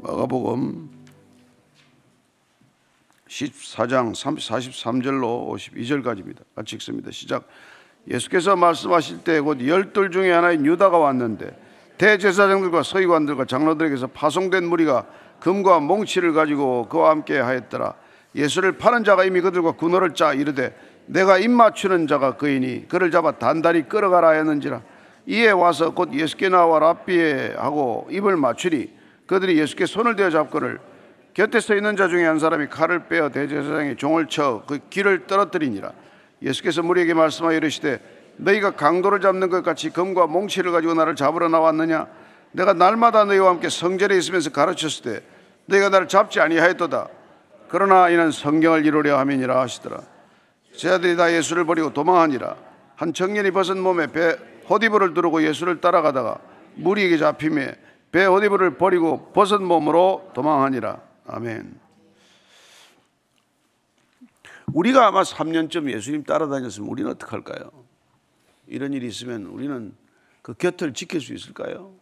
마가복음 14장 43절로 52절까지입니다. 같이 읽습니다. 시작. 예수께서 말씀하실 때 곧 열둘 중에 하나인 유다가 왔는데 대제사장들과 서기관들과 장로들에게서 파송된 무리가 금과 몽치를 가지고 그와 함께 하였더라. 예수를 파는 자가 이미 그들과 군호를 짜 이르되 내가 입 맞추는 자가 그이니 그를 잡아 단단히 끌어가라 하였는지라 이에 와서 곧 예수께 나와 랍비에 하고 입을 맞추니 그들이 예수께 손을 대어 잡거를 곁에 서 있는 자 중에 한 사람이 칼을 빼어 대제사장의 종을 쳐그 길을 떨어뜨리니라. 예수께서 무리에게 말씀하여 이르시되 너희가 강도를 잡는 것 같이 금과 몽치를 가지고 나를 잡으러 나왔느냐? 내가 날마다 너희와 함께 성전에 있으면서 가르쳤을 때 너희가 나를 잡지 아니하였도다. 그러나 이는 성경을 이루려 함이니라 하시더라. 제자들이 다 예수를 버리고 도망하니라. 한 청년이 벗은 몸에 배 호디브를 두르고 예수를 따라가다가 무리에게 잡힘에 배 호디브를 버리고 벗은 몸으로 도망하니라 아멘 우리가 아마 3년쯤 예수님 따라다녔으면 우리는 어떡할까요? 이런 일이 있으면 우리는 그 곁을 지킬 수 있을까요?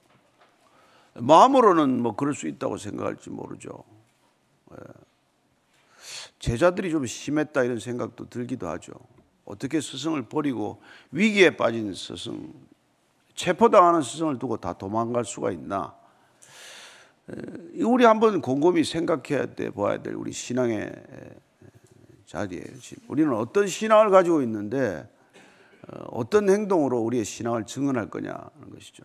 마음으로는 뭐 그럴 수 있다고 생각할지 모르죠. 예. 제자들이 좀 심했다 이런 생각도 들기도 하죠. 어떻게 스승을 버리고 위기에 빠진 스승, 체포당하는 스승을 두고 다 도망갈 수가 있나? 예. 우리 한번 곰곰이 생각해야 돼 보아야 될 우리 신앙의 자리예요. 우리는 어떤 신앙을 가지고 있는데 어, 어떤 행동으로 우리의 신앙을 증언할 거냐는 것이죠.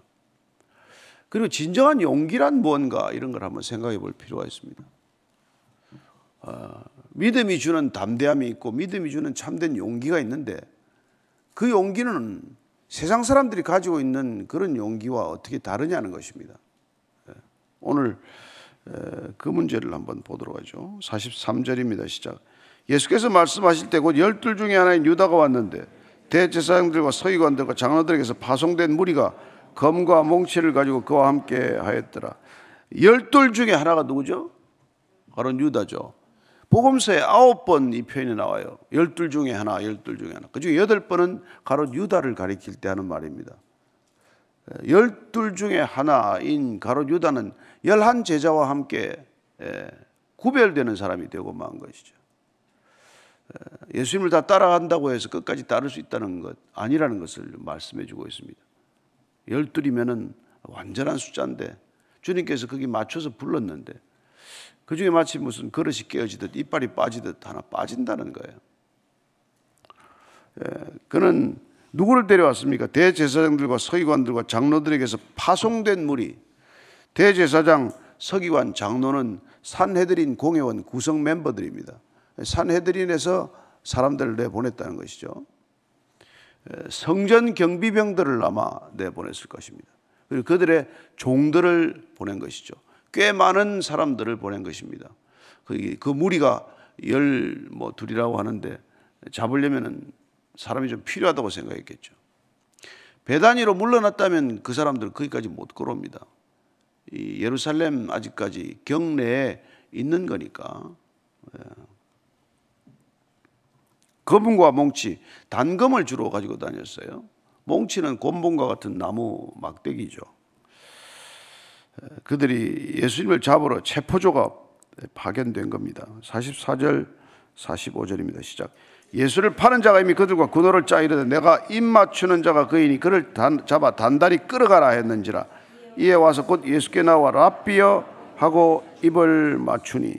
그리고 진정한 용기란 무언가 이런 걸 한번 생각해 볼 필요가 있습니다. 어, 믿음이 주는 담대함이 있고 믿음이 주는 참된 용기가 있는데 그 용기는 세상 사람들이 가지고 있는 그런 용기와 어떻게 다르냐는 것입니다. 예. 오늘 그 문제를 한번 보도록 하죠. 43절입니다. 시작. 예수께서 말씀하실 때 곧 열둘 중에 하나인 유다가 왔는데 대제사장들과 서기관들과 장로들에게서 파송된 무리가 검과 몽치를 가지고 그와 함께 하였더라. 열둘 중에 하나가 누구죠? 바로 유다죠. 복음서에 아홉 번 이 표현이 나와요. 열둘 중에 하나, 열둘 중에 하나. 그 중에 여덟 번은 가로 유다를 가리킬 때 하는 말입니다. 열둘 중에 하나인 가로 유다는 열한 제자와 함께 구별되는 사람이 되고 만 것이죠. 예수님을 다 따라간다고 해서 끝까지 따를 수 있다는 것 아니라는 것을 말씀해 주고 있습니다. 열둘이면은 완전한 숫자인데 주님께서 거기 맞춰서 불렀는데 그 중에 마치 무슨 그릇이 깨어지듯 이빨이 빠지듯 하나 빠진다는 거예요. 그는 누구를 데려왔습니까? 대제사장들과 서기관들과 장로들에게서 파송된 무리. 대제사장, 서기관, 장로는 산헤드린 공회원 구성 멤버들입니다. 산헤드린에서 사람들을 내보냈다는 것이죠. 성전 경비병들을 아마 내보냈을 것입니다. 그리고 그들의 종들을 보낸 것이죠. 꽤 많은 사람들을 보낸 것입니다. 그, 그 무리가 열 뭐 둘이라고 하는데 잡으려면은 사람이 좀 필요하다고 생각했겠죠. 배단위로 물러났다면 그 사람들 거기까지 못 걸어옵니다. 이 예루살렘 아직까지 경내에 있는 거니까. 예. 거분과 몽치, 단검을 주로 가지고 다녔어요. 몽치는 곤봉과 같은 나무 막대기죠. 그들이 예수님을 잡으러 체포조가 파견된 겁니다. 44절, 45절입니다. 시작. 예수를 파는 자가 이미 그들과 군호를 짜 이르되 내가 입 맞추는 자가 그이니 그를 단, 잡아 단단히 끌어가라 했는지라 이에 와서 곧 예수께 나와 랍비여 하고 입을 맞추니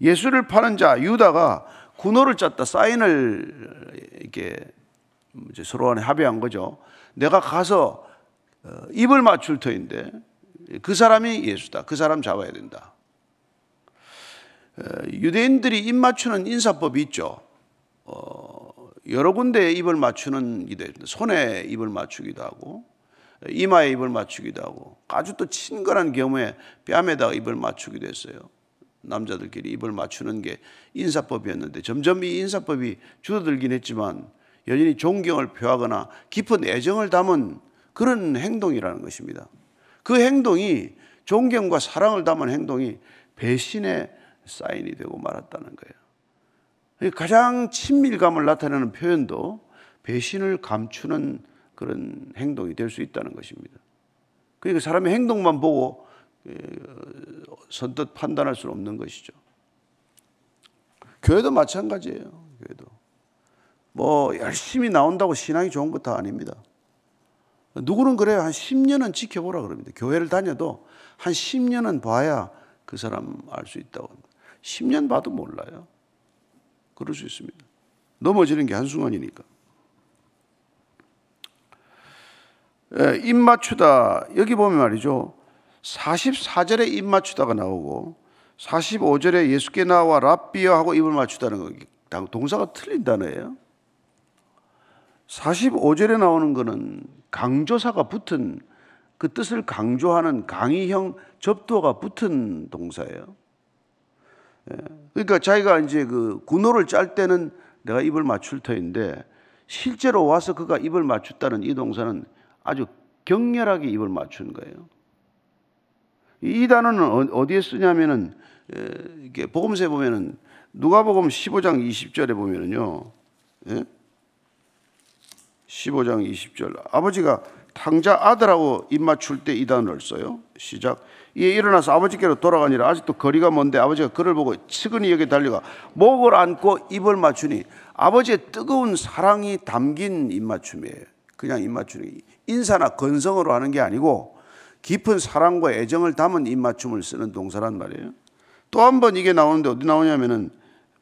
예수를 파는 자 유다가 군호를 짰다 사인을 이렇게 서로 간에 합의한 거죠. 내가 가서 어, 입을 맞출 터인데 그 사람이 예수다. 그 사람 잡아야 된다. 어, 유대인들이 입 맞추는 인사법이 있죠. 어, 여러 군데 입을 맞추는 기도 손에 입을 맞추기도 하고 이마에 입을 맞추기도 하고 아주 또 친근한 경우에 뺨에다 입을 맞추기도 했어요. 남자들끼리 입을 맞추는 게 인사법이었는데 점점 이 인사법이 줄어들긴 했지만 여전히 존경을 표하거나 깊은 애정을 담은 그런 행동이라는 것입니다. 그 행동이 존경과 사랑을 담은 행동이 배신의 사인이 되고 말았다는 거예요. 가장 친밀감을 나타내는 표현도 배신을 감추는 그런 행동이 될 수 있다는 것입니다. 그러니까 사람의 행동만 보고 선뜻 판단할 수는 없는 것이죠. 교회도 마찬가지예요. 교회도 뭐 열심히 나온다고 신앙이 좋은 것도 아닙니다. 누구는 그래요. 한 10년은 지켜보라 그럽니다. 교회를 다녀도 한 10년은 봐야 그 사람 알 수 있다고. 10년 봐도 몰라요. 그럴 수 있습니다. 넘어지는 게 한순간이니까. 예, 입 맞추다. 여기 보면 말이죠. 44절에 입 맞추다가 나오고 45절에 예수께 나와 랍비여 하고 입을 맞추다는 거 동사가 틀린 단어예요. 45절에 나오는 거는 강조사가 붙은 그 뜻을 강조하는 강의형 접두어가 붙은 동사예요. 예, 그러니까 자기가 이제 그 군호를 짤 때는 내가 입을 맞출 터인데 실제로 와서 그가 입을 맞췄다는 이 동사는 아주 격렬하게 입을 맞춘 거예요. 이 단어는 어, 어디에 쓰냐면은 이게 복음서에 보면은 누가복음 15장 20절에 보면은요. 예? 15장 20절 아버지가 탕자 아들하고 입 맞출 때 이 단어를 써요. 시작. 이에 일어나서 아버지께로 돌아가니라 아직도 거리가 먼데 아버지가 그를 보고 측은히 여기 달려가 목을 안고 입을 맞추니 아버지의 뜨거운 사랑이 담긴 입맞춤이에요. 그냥 입맞춤이 인사나 건성으로 하는 게 아니고 깊은 사랑과 애정을 담은 입맞춤을 쓰는 동사란 말이에요. 또 한 번 이게 나오는데 어디 나오냐면은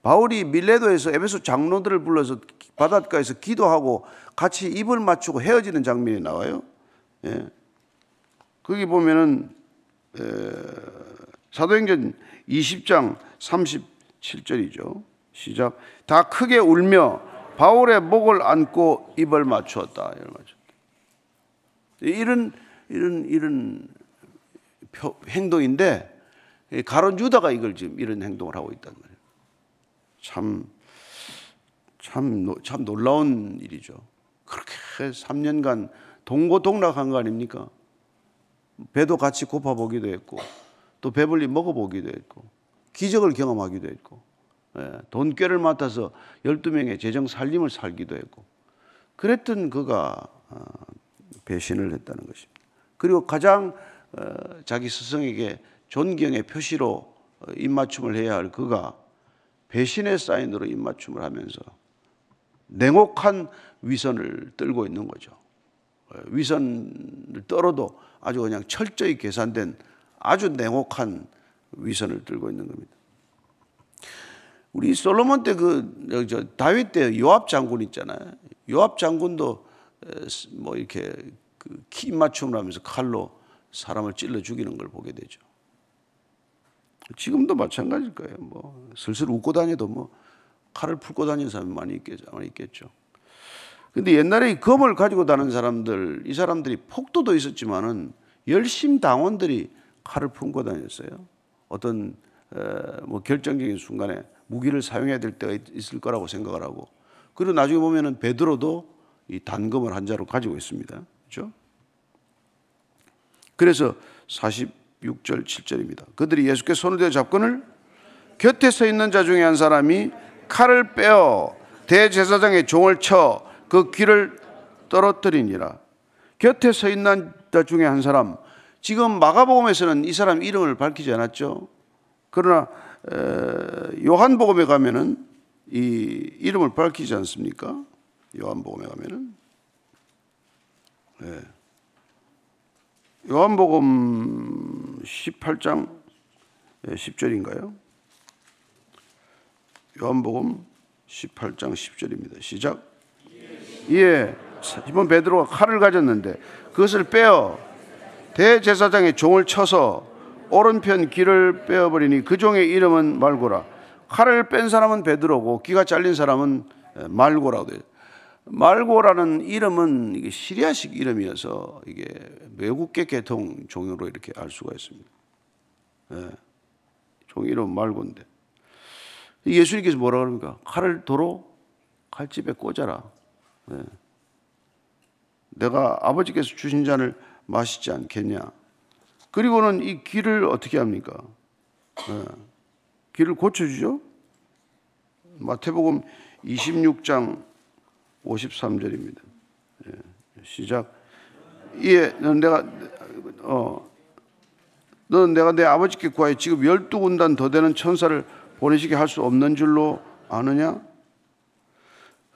바울이 밀레도에서 에베소 장로들을 불러서 바닷가에서 기도하고 같이 입을 맞추고 헤어지는 장면이 나와요. 예. 거기 보면은 에, 사도행전 20장 37절이죠. 시작. 다 크게 울며 바울의 목을 안고 입을 맞추었다. 이런 이런 이런 행동인데 가론 유다가 이걸 지금 이런 행동을 하고 있단 말이에요. 참, 참, 참 놀라운 일이죠. 그렇게 3년간 동고동락한 거 아닙니까? 배도 같이 고파보기도 했고, 또 배불리 먹어보기도 했고, 기적을 경험하기도 했고, 예, 돈꾀를 맡아서 12명의 재정 살림을 살기도 했고, 그랬던 그가 어, 배신을 했다는 것입니다. 그리고 가장 어, 자기 스승에게 존경의 표시로 어, 입맞춤을 해야 할 그가 배신의 사인으로 입맞춤을 하면서 냉혹한 위선을 떨고 있는 거죠. 어, 위선을 떨어도 아주 그냥 철저히 계산된 아주 냉혹한 위선을 들고 있는 겁니다. 우리 솔로몬 때그 다윗 때 요압 장군 있잖아요. 요압 장군도 뭐 이렇게 그키 맞춤을 하면서 칼로 사람을 찔러 죽이는 걸 보게 되죠. 지금도 마찬가지일 거예요. 뭐 슬슬 웃고 다녀도 뭐 칼을 풀고 다니는 사람이 많이 있겠죠. 많이 있겠죠. 근데 옛날에 이 검을 가지고 다니는 사람들, 이 사람들이 폭도도 있었지만은 열심 당원들이 칼을 품고 다녔어요. 어떤 뭐 결정적인 순간에 무기를 사용해야 될 때가 있을 거라고 생각을 하고 그리고 나중에 보면은 베드로도 이 단검을 한 자로 가지고 있습니다. 그렇죠? 그래서 46절 7절입니다. 그들이 예수께 손을 대어 잡건을 곁에 서 있는 자 중에 한 사람이 칼을 빼어 대제사장의 종을 쳐 그 귀를 떨어뜨리니라. 곁에 서 있는 자 중에 한 사람. 지금 마가복음에서는 이 사람 이름을 밝히지 않았죠. 그러나 요한복음에 가면은 이 이름을 밝히지 않습니까? 요한복음에 가면은 네. 요한복음 18장 10절인가요? 요한복음 18장 10절입니다. 시작. 예. 이번 베드로가 칼을 가졌는데 그것을 빼어 대제사장의 종을 쳐서 오른편 귀를 빼어버리니 그 종의 이름은 말고라. 칼을 뺀 사람은 베드로고 귀가 잘린 사람은 말고라고 돼요. 말고라는 이름은 이게 시리아식 이름이어서 이게 외국계 계통 종으로 이렇게 알 수가 있습니다. 예. 종 이름 말고인데 예수님께서 뭐라 그럽니까? 칼을 도로 칼집에 꽂아라. 예. 내가 아버지께서 주신 잔을 마시지 않겠냐? 그리고는 이 귀를 어떻게 합니까? 예. 귀를 고쳐주죠. 마태복음 26장 53절입니다. 예, 시작. 예, 내가 어 너는 내가 내 아버지께 구하여 지금 열두 군단 더 되는 천사를 보내시게 할 수 없는 줄로 아느냐?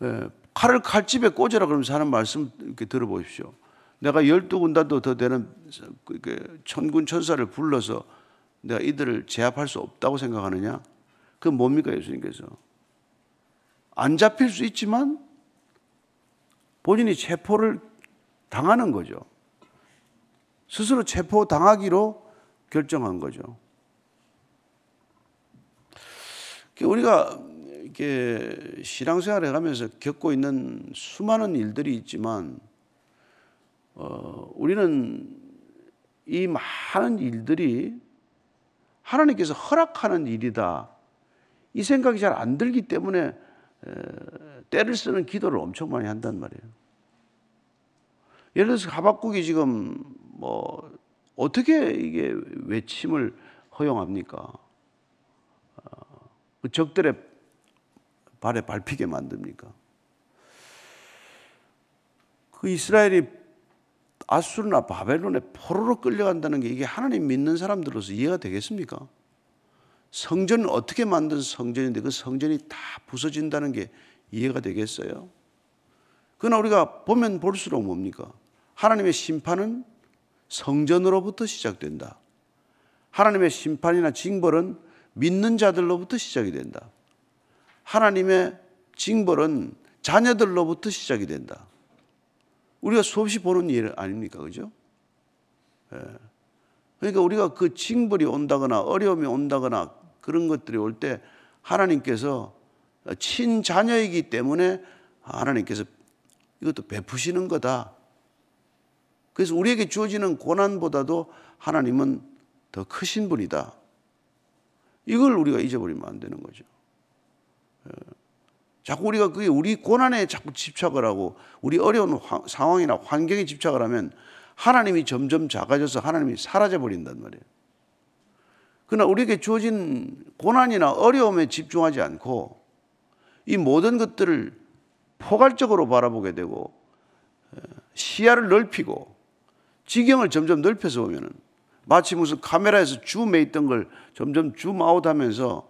예, 칼을 칼집에 꽂으라 그러면서 하는 말씀 이렇게 들어보십시오. 내가 열두 군단도 더 되는 그 천군 천사를 불러서 내가 이들을 제압할 수 없다고 생각하느냐? 그 뭡니까 예수님께서? 안 잡힐 수 있지만 본인이 체포를 당하는 거죠. 스스로 체포 당하기로 결정한 거죠. 우리가 이렇게 신앙생활 해가면서 겪고 있는 수많은 일들이 있지만, 어, 우리는 이 많은 일들이 하나님께서 허락하는 일이다. 이 생각이 잘 안 들기 때문에 때를 쓰는 기도를 엄청 많이 한단 말이에요. 예를 들어서 하박국이 지금 뭐 어떻게 이게 외침을 허용합니까? 어, 그 적들의 발에 밟히게 만듭니까? 그 이스라엘이 아수르나 바벨론에 포로로 끌려간다는 게 이게 하나님 믿는 사람들로서 이해가 되겠습니까? 성전을 어떻게 만든 성전인데 그 성전이 다 부서진다는 게 이해가 되겠어요? 그러나 우리가 보면 볼수록 뭡니까? 하나님의 심판은 성전으로부터 시작된다. 하나님의 심판이나 징벌은 믿는 자들로부터 시작이 된다. 하나님의 징벌은 자녀들로부터 시작이 된다. 우리가 수없이 보는 일 아닙니까? 그죠? 예. 그러니까 우리가 그 징벌이 온다거나 어려움이 온다거나 그런 것들이 올 때 하나님께서 친자녀이기 때문에 하나님께서 이것도 베푸시는 거다. 그래서 우리에게 주어지는 고난보다도 하나님은 더 크신 분이다. 이걸 우리가 잊어버리면 안 되는 거죠. 예. 자꾸 우리가 그게 우리 고난에 자꾸 집착을 하고 우리 어려운 상황이나 환경에 집착을 하면 하나님이 점점 작아져서 하나님이 사라져 버린단 말이에요. 그러나 우리에게 주어진 고난이나 어려움에 집중하지 않고 이 모든 것들을 포괄적으로 바라보게 되고 예, 시야를 넓히고 지경을 점점 넓혀서 보면은 마치 무슨 카메라에서 줌에 있던 걸 점점 줌아웃 하면서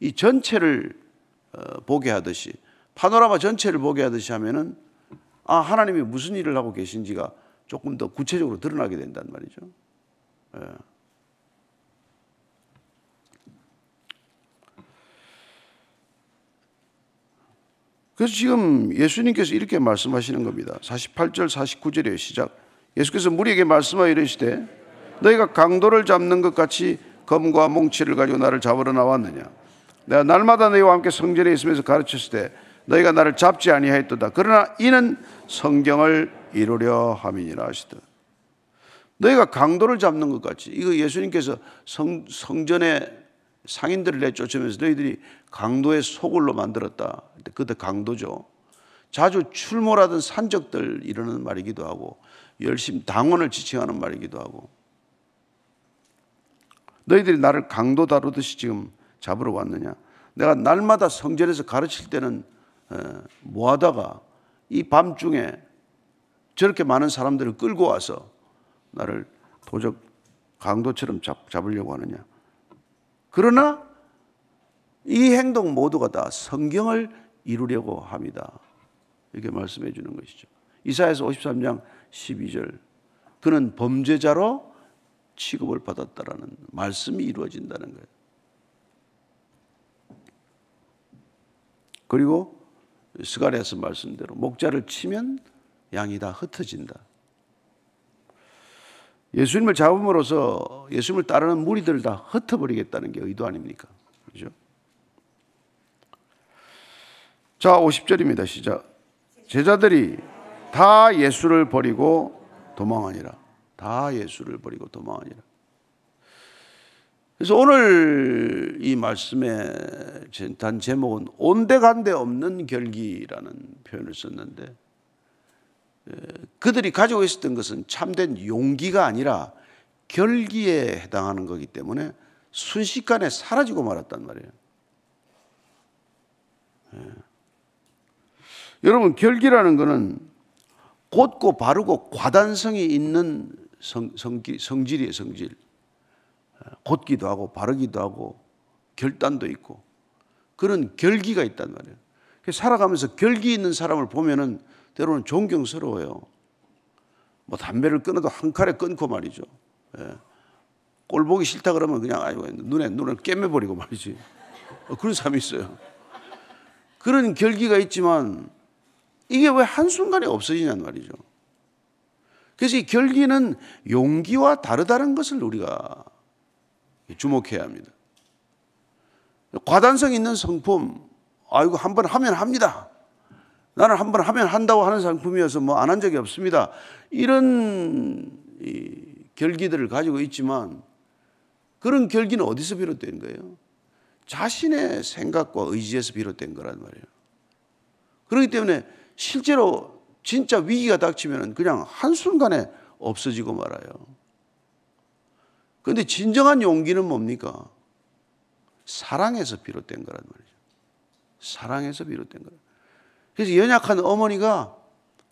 이 전체를 어, 보게 하듯이 파노라마 전체를 보게 하듯이 하면은 아 하나님이 무슨 일을 하고 계신지가 조금 더 구체적으로 드러나게 된단 말이죠. 예. 그래서 지금 예수님께서 이렇게 말씀하시는 겁니다. 48절 49절의 시작. 예수께서 무리에게 말씀하여 이르시되 너희가 강도를 잡는 것 같이 검과 몽치를 가지고 나를 잡으러 나왔느냐 내가 날마다 너희와 함께 성전에 있으면서 가르쳤을 때 너희가 나를 잡지 아니하였도다. 그러나 이는 성경을 이루려 함이니라 하시더 너희가 강도를 잡는 것 같이 이거 예수님께서 성, 성전에 상인들을 내쫓으면서 너희들이 강도의 소굴로 만들었다. 그때 강도죠. 자주 출몰하던 산적들 이러는 말이기도 하고 열심 당원을 지칭하는 말이기도 하고 너희들이 나를 강도 다루듯이 지금 잡으러 왔느냐? 내가 날마다 성전에서 가르칠 때는 뭐 하다가 이 밤중에 저렇게 많은 사람들을 끌고 와서 나를 도적 강도처럼 잡, 잡으려고 하느냐? 그러나 이 행동 모두가 다 성경을 이루려고 합니다. 이렇게 말씀해 주는 것이죠. 이사야서 53장 12절. 그는 범죄자로 취급을 받았다라는 말씀이 이루어진다는 거예요. 그리고 스가랴서 말씀대로 목자를 치면 양이 다 흩어진다. 예수님을 잡음으로써 예수님을 따르는 무리들을 다 흩어버리겠다는 게 의도 아닙니까? 그죠? 자, 50절입니다. 시작. 제자들이 다 예수를 버리고 도망하니라. 다 예수를 버리고 도망하니라. 그래서 오늘 이 말씀의 단 제목은 온데간데 없는 결기라는 표현을 썼는데 그들이 가지고 있었던 것은 참된 용기가 아니라 결기에 해당하는 거기 때문에 순식간에 사라지고 말았단 말이에요. 예. 여러분 결기라는 것은 곧고 바르고 과단성이 있는 성, 성, 성질이에요 성질. 곧기도 하고 바르기도 하고 결단도 있고 그런 결기가 있단 말이에요. 살아가면서 결기 있는 사람을 보면은 때로는 존경스러워요. 뭐 담배를 끊어도 한 칼에 끊고 말이죠. 예. 꼴 보기 싫다 그러면 그냥 아이고 눈에 눈을 깨매버리고 말이지. 어, 그런 사람이 있어요. 그런 결기가 있지만 이게 왜 한순간에 없어지냔 말이죠. 그래서 이 결기는 용기와 다르다는 것을 우리가 주목해야 합니다. 과단성 있는 성품, 아이고, 한 번 하면 합니다. 나는 한 번 하면 한다고 하는 상품이어서 뭐 안 한 적이 없습니다. 이런 결기들을 가지고 있지만 그런 결기는 어디서 비롯된 거예요? 자신의 생각과 의지에서 비롯된 거란 말이에요. 그렇기 때문에 실제로 진짜 위기가 닥치면 그냥 한순간에 없어지고 말아요. 그런데 진정한 용기는 뭡니까? 사랑에서 비롯된 거란 말이죠. 사랑에서 비롯된 거예요. 그래서 연약한 어머니가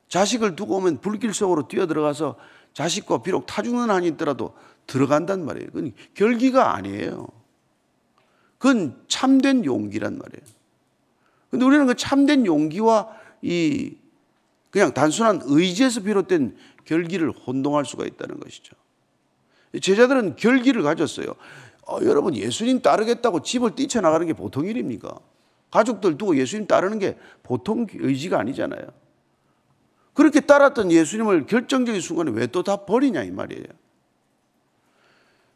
자식을 두고 오면 불길 속으로 뛰어 들어가서 자식과 비록 타 죽는 한이 있더라도 들어간단 말이에요. 그건 결기가 아니에요. 그건 참된 용기란 말이에요. 근데 우리는 그 참된 용기와 이 그냥 단순한 의지에서 비롯된 결기를 혼동할 수가 있다는 것이죠. 제자들은 결기를 가졌어요. 어, 여러분 예수님 따르겠다고 집을 뛰쳐나가는 게 보통 일입니까? 가족들 두고 예수님 따르는 게 보통 의지가 아니잖아요. 그렇게 따랐던 예수님을 결정적인 순간에 왜 또 다 버리냐 이 말이에요.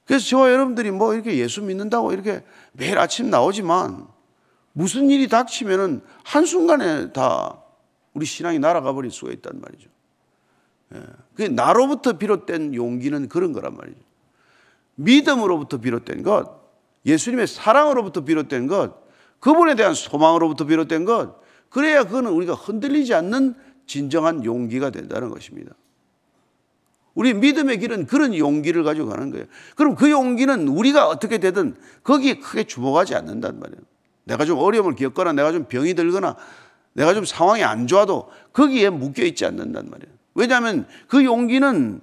그래서 저와 여러분들이 뭐 이렇게 예수 믿는다고 이렇게 매일 아침 나오지만 무슨 일이 닥치면은 한순간에 다 우리 신앙이 날아가 버릴 수가 있단 말이죠. 예. 그 나로부터 비롯된 용기는 그런 거란 말이죠. 믿음으로부터 비롯된 것, 예수님의 사랑으로부터 비롯된 것, 그분에 대한 소망으로부터 비롯된 것, 그래야 그거는 우리가 흔들리지 않는 진정한 용기가 된다는 것입니다. 우리 믿음의 길은 그런 용기를 가지고 가는 거예요. 그럼 그 용기는 우리가 어떻게 되든 거기에 크게 주목하지 않는단 말이에요. 내가 좀 어려움을 겪거나 내가 좀 병이 들거나 내가 좀 상황이 안 좋아도 거기에 묶여 있지 않는단 말이에요. 왜냐하면 그 용기는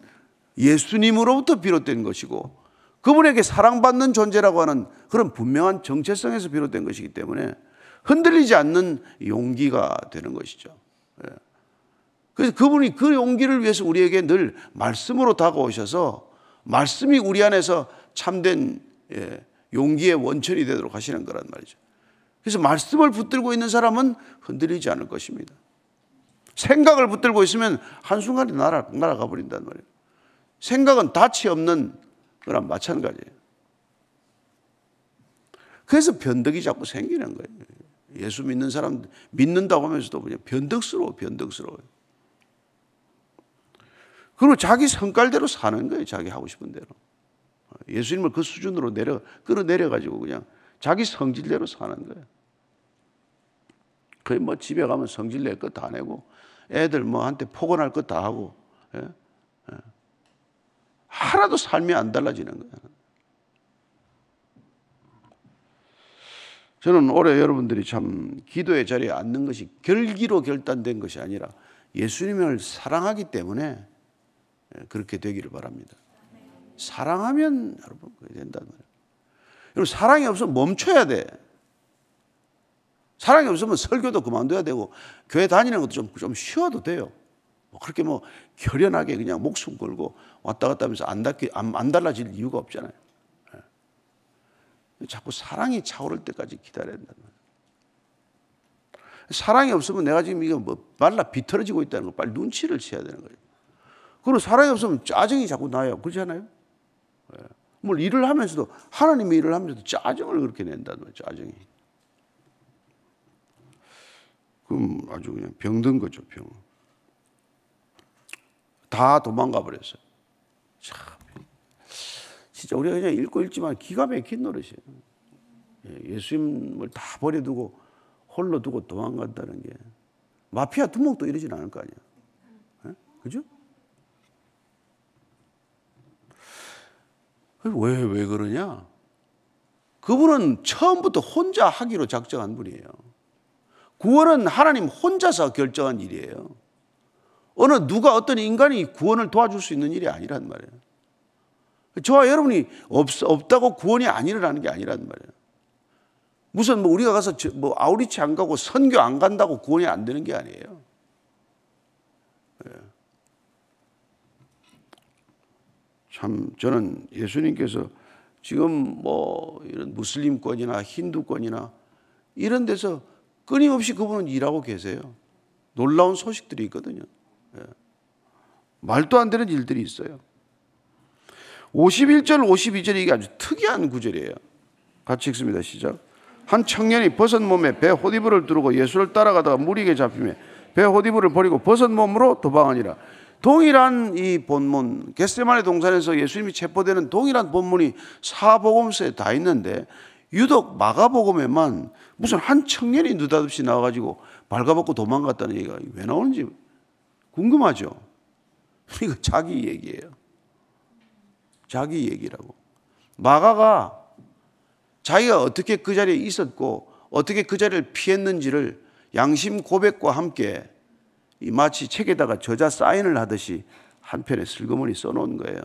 예수님으로부터 비롯된 것이고 그분에게 사랑받는 존재라고 하는 그런 분명한 정체성에서 비롯된 것이기 때문에 흔들리지 않는 용기가 되는 것이죠. 예. 그래서 그분이 그 용기를 위해서 우리에게 늘 말씀으로 다가오셔서 말씀이 우리 안에서 참된 예, 용기의 원천이 되도록 하시는 거란 말이죠. 그래서 말씀을 붙들고 있는 사람은 흔들리지 않을 것입니다. 생각을 붙들고 있으면 한순간에 날아, 날아가 버린단 말이에요. 생각은 닻이 없는 그랑 마찬가지예요. 그래서 변덕이 자꾸 생기는 거예요. 예수 믿는 사람 믿는다고 하면서도 그냥 변덕스러워, 변덕스러워요. 그리고 자기 성깔대로 사는 거예요. 자기 하고 싶은 대로. 예수님을 그 수준으로 내려, 끌어내려 가지고 그냥 자기 성질대로 사는 거예요. 거의 뭐 집에 가면 성질 낼것다 내고 애들 뭐한테 포근할 것 다 하고 예? 예. 하나도 삶이 안 달라지는 거예요. 저는 올해 여러분들이 참 기도의 자리에 앉는 것이 결기로 결단된 것이 아니라 예수님을 사랑하기 때문에 그렇게 되기를 바랍니다. 사랑하면 여러분 된단 말이에요. 여러분 사랑이 없으면 멈춰야 돼. 사랑이 없으면 설교도 그만둬야 되고 교회 다니는 것도 좀, 좀 쉬어도 돼요. 뭐 그렇게 뭐 결연하게 그냥 목숨 걸고 왔다 갔다 하면서 안, 닿기, 안, 안 달라질 이유가 없잖아요. 예. 자꾸 사랑이 차오를 때까지 기다려야 된다. 사랑이 없으면 내가 지금 이거 뭐 말라 비틀어지고 있다는 거 빨리 눈치를 채야 되는 거예요. 그리고 사랑이 없으면 짜증이 자꾸 나요. 그렇지 않아요? 예. 뭘 일을 하면서도 하나님의 일을 하면서도 짜증을 그렇게 낸다는 거예요. 짜증이. 그럼 아주 그냥 병든 거죠, 병. 다 도망가 버렸어요. 참, 진짜 우리가 그냥 읽고 읽지만 기가 막힌 노릇이에요. 예, 예수님을 다 버려두고 홀로 두고 도망간다는 게 마피아 두목도 이러진 않을 거 아니야. 예? 그죠? 왜, 왜 그러냐? 그분은 처음부터 혼자 하기로 작정한 분이에요. 구원은 하나님 혼자서 결정한 일이에요. 어느 누가 어떤 인간이 구원을 도와줄 수 있는 일이 아니란 말이에요. 저와 여러분이 없, 없다고 구원이 안 일어나는 게 아니란 말이에요. 무슨 뭐 우리가 가서 뭐 아우리치 안 가고 선교 안 간다고 구원이 안 되는 게 아니에요. 예. 참 저는 예수님께서 지금 뭐 이런 무슬림권이나 힌두권이나 이런 데서 끊임없이 그분은 일하고 계세요. 놀라운 소식들이 있거든요. 예. 말도 안 되는 일들이 있어요. 51절, 52절 이게 아주 특이한 구절이에요. 같이 읽습니다. 시작. 한 청년이 벗은 몸에 배 호디브를 두르고 예수를 따라가다가 무리에게 잡히며 배 호디브를 버리고 벗은 몸으로 도망하니라. 동일한 이 본문, 게스테마네 동산에서 예수님이 체포되는 동일한 본문이 사복음서에 다 있는데 유독 마가복음에만 무슨 한 청년이 느닷없이 나와가지고 발가벗고 도망갔다는 얘기가 왜 나오는지 궁금하죠. 이거 자기 얘기예요. 자기 얘기라고. 마가가 자기가 어떻게 그 자리에 있었고 어떻게 그 자리를 피했는지를 양심 고백과 함께 마치 책에다가 저자 사인을 하듯이 한 편에 슬그머니 써놓은 거예요.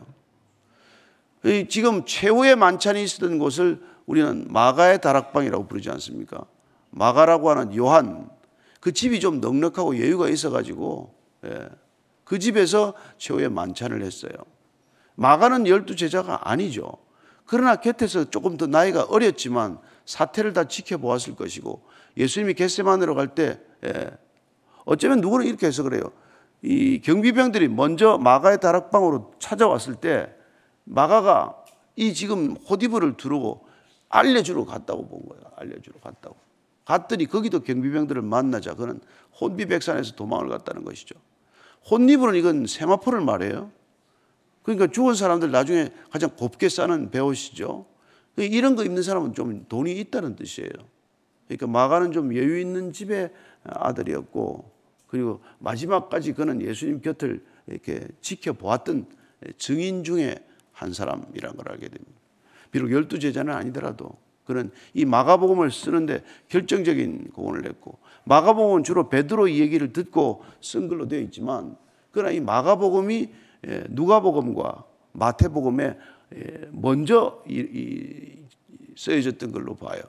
지금 최후의 만찬이 있었던 곳을 우리는 마가의 다락방이라고 부르지 않습니까? 마가라고 하는 요한 그 집이 좀 넉넉하고 여유가 있어가지고 예, 그 집에서 최후의 만찬을 했어요. 마가는 열두 제자가 아니죠. 그러나 곁에서 조금 더 나이가 어렸지만 사태를 다 지켜보았을 것이고 예수님이 겟세만으로 갈때 예, 어쩌면 누구는 이렇게 해서 그래요. 이 경비병들이 먼저 마가의 다락방으로 찾아왔을 때 마가가 이 지금 호디브를 두르고 알려주러 갔다고 본 거예요. 알려주러 갔다고. 갔더니 거기도 경비병들을 만나자. 그는 혼비백산에서 도망을 갔다는 것이죠. 혼비브는 이건 세마포를 말해요. 그러니까 죽은 사람들 나중에 가장 곱게 싸는 배옷이죠. 이런 거 입는 사람은 좀 돈이 있다는 뜻이에요. 그러니까 마가는 좀 여유 있는 집의 아들이었고 그리고 마지막까지 그는 예수님 곁을 이렇게 지켜보았던 증인 중에 한 사람이란 걸 알게 됩니다. 비록 열두 제자는 아니더라도 그는 이 마가복음을 쓰는데 결정적인 공헌을 했고 마가복음은 주로 베드로 얘기를 듣고 쓴 걸로 되어 있지만 그러나 이 마가복음이 누가복음과 마태복음에 먼저 쓰여졌던 걸로 봐요.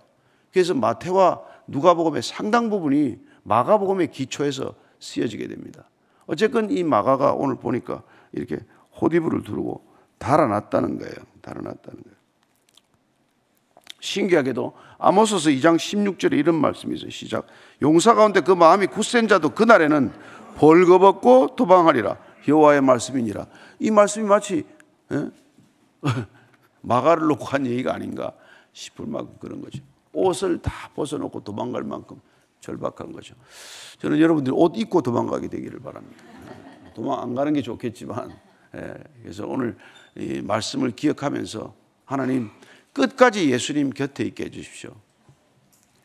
그래서 마태와 누가복음의 상당 부분이 마가복음의 기초에서 쓰여지게 됩니다. 어쨌건 이 마가가 오늘 보니까 이렇게 호디브를 두르고 달아났다는 거예요. 달아났다는 거예요. 신기하게도 아모스서 2장 16절에 이런 말씀이 있어요. 시작. 용사 가운데 그 마음이 굳센 자도 그날에는 벌거벗고 도망하리라. 여호와의 말씀이니라. 이 말씀이 마치 예? 마가를 놓고 한 얘기가 아닌가 싶을 만큼 그런 거죠. 옷을 다 벗어놓고 도망갈 만큼 절박한 거죠. 저는 여러분들이 옷 입고 도망가게 되기를 바랍니다. 도망 안 가는 게 좋겠지만, 예, 그래서 오늘 이 말씀을 기억하면서 하나님 끝까지 예수님 곁에 있게 해주십시오.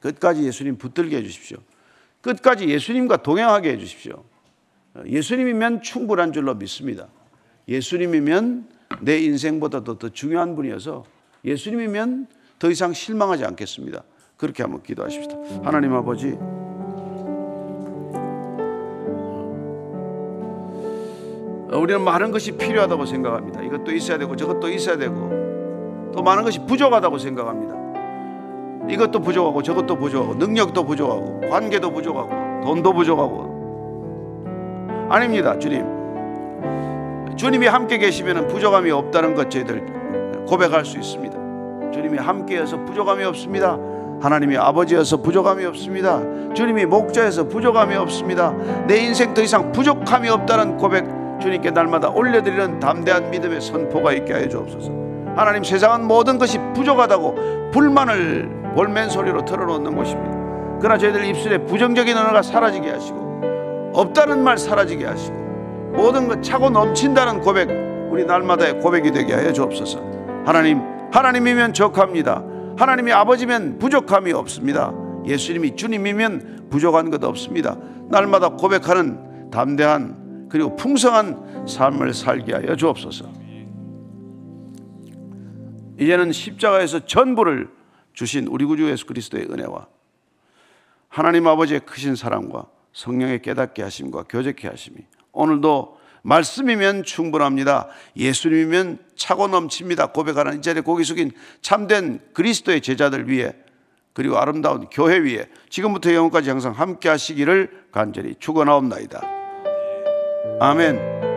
끝까지 예수님 붙들게 해주십시오. 끝까지 예수님과 동행하게 해주십시오. 예수님이면 충분한 줄로 믿습니다. 예수님이면 내 인생보다도 더 중요한 분이어서 예수님이면 더 이상 실망하지 않겠습니다. 그렇게 한번 기도하십시다. 하나님 아버지, 우리는 많은 것이 필요하다고 생각합니다. 이것도 있어야 되고 저것도 있어야 되고 또 많은 것이 부족하다고 생각합니다. 이것도 부족하고 저것도 부족하고 능력도 부족하고 관계도 부족하고 돈도 부족하고 아닙니다, 주님. 주님이 함께 계시면 부족함이 없다는 것 저희들 고백할 수 있습니다. 주님이 함께여서 부족함이 없습니다. 하나님이 아버지여서 부족함이 없습니다. 주님이 목자여서 부족함이 없습니다. 내 인생 더 이상 부족함이 없다는 고백 주님께 날마다 올려드리는 담대한 믿음의 선포가 있게 하여 주옵소서. 하나님 세상은 모든 것이 부족하다고 불만을 볼멘 소리로 털어놓는 것입니다. 그러나 저희들 입술에 부정적인 언어가 사라지게 하시고 없다는 말 사라지게 하시고 모든 것 차고 넘친다는 고백 우리 날마다의 고백이 되게 하여 주옵소서. 하나님, 하나님이면 적합니다. 하나님이 아버지면 부족함이 없습니다. 예수님이 주님이면 부족한 것 없습니다. 날마다 고백하는 담대한 그리고 풍성한 삶을 살게 하여 주옵소서. 이제는 십자가에서 전부를 주신 우리 구주 예수 그리스도의 은혜와 하나님 아버지의 크신 사랑과 성령의 깨닫게 하심과 교제케 하심이 오늘도 말씀이면 충분합니다. 예수님이면 차고 넘칩니다. 고백하는 이 자리에 고개 숙인 참된 그리스도의 제자들 위해 그리고 아름다운 교회 위에 지금부터 영원까지 항상 함께 하시기를 간절히 축원하옵나이다. 아멘.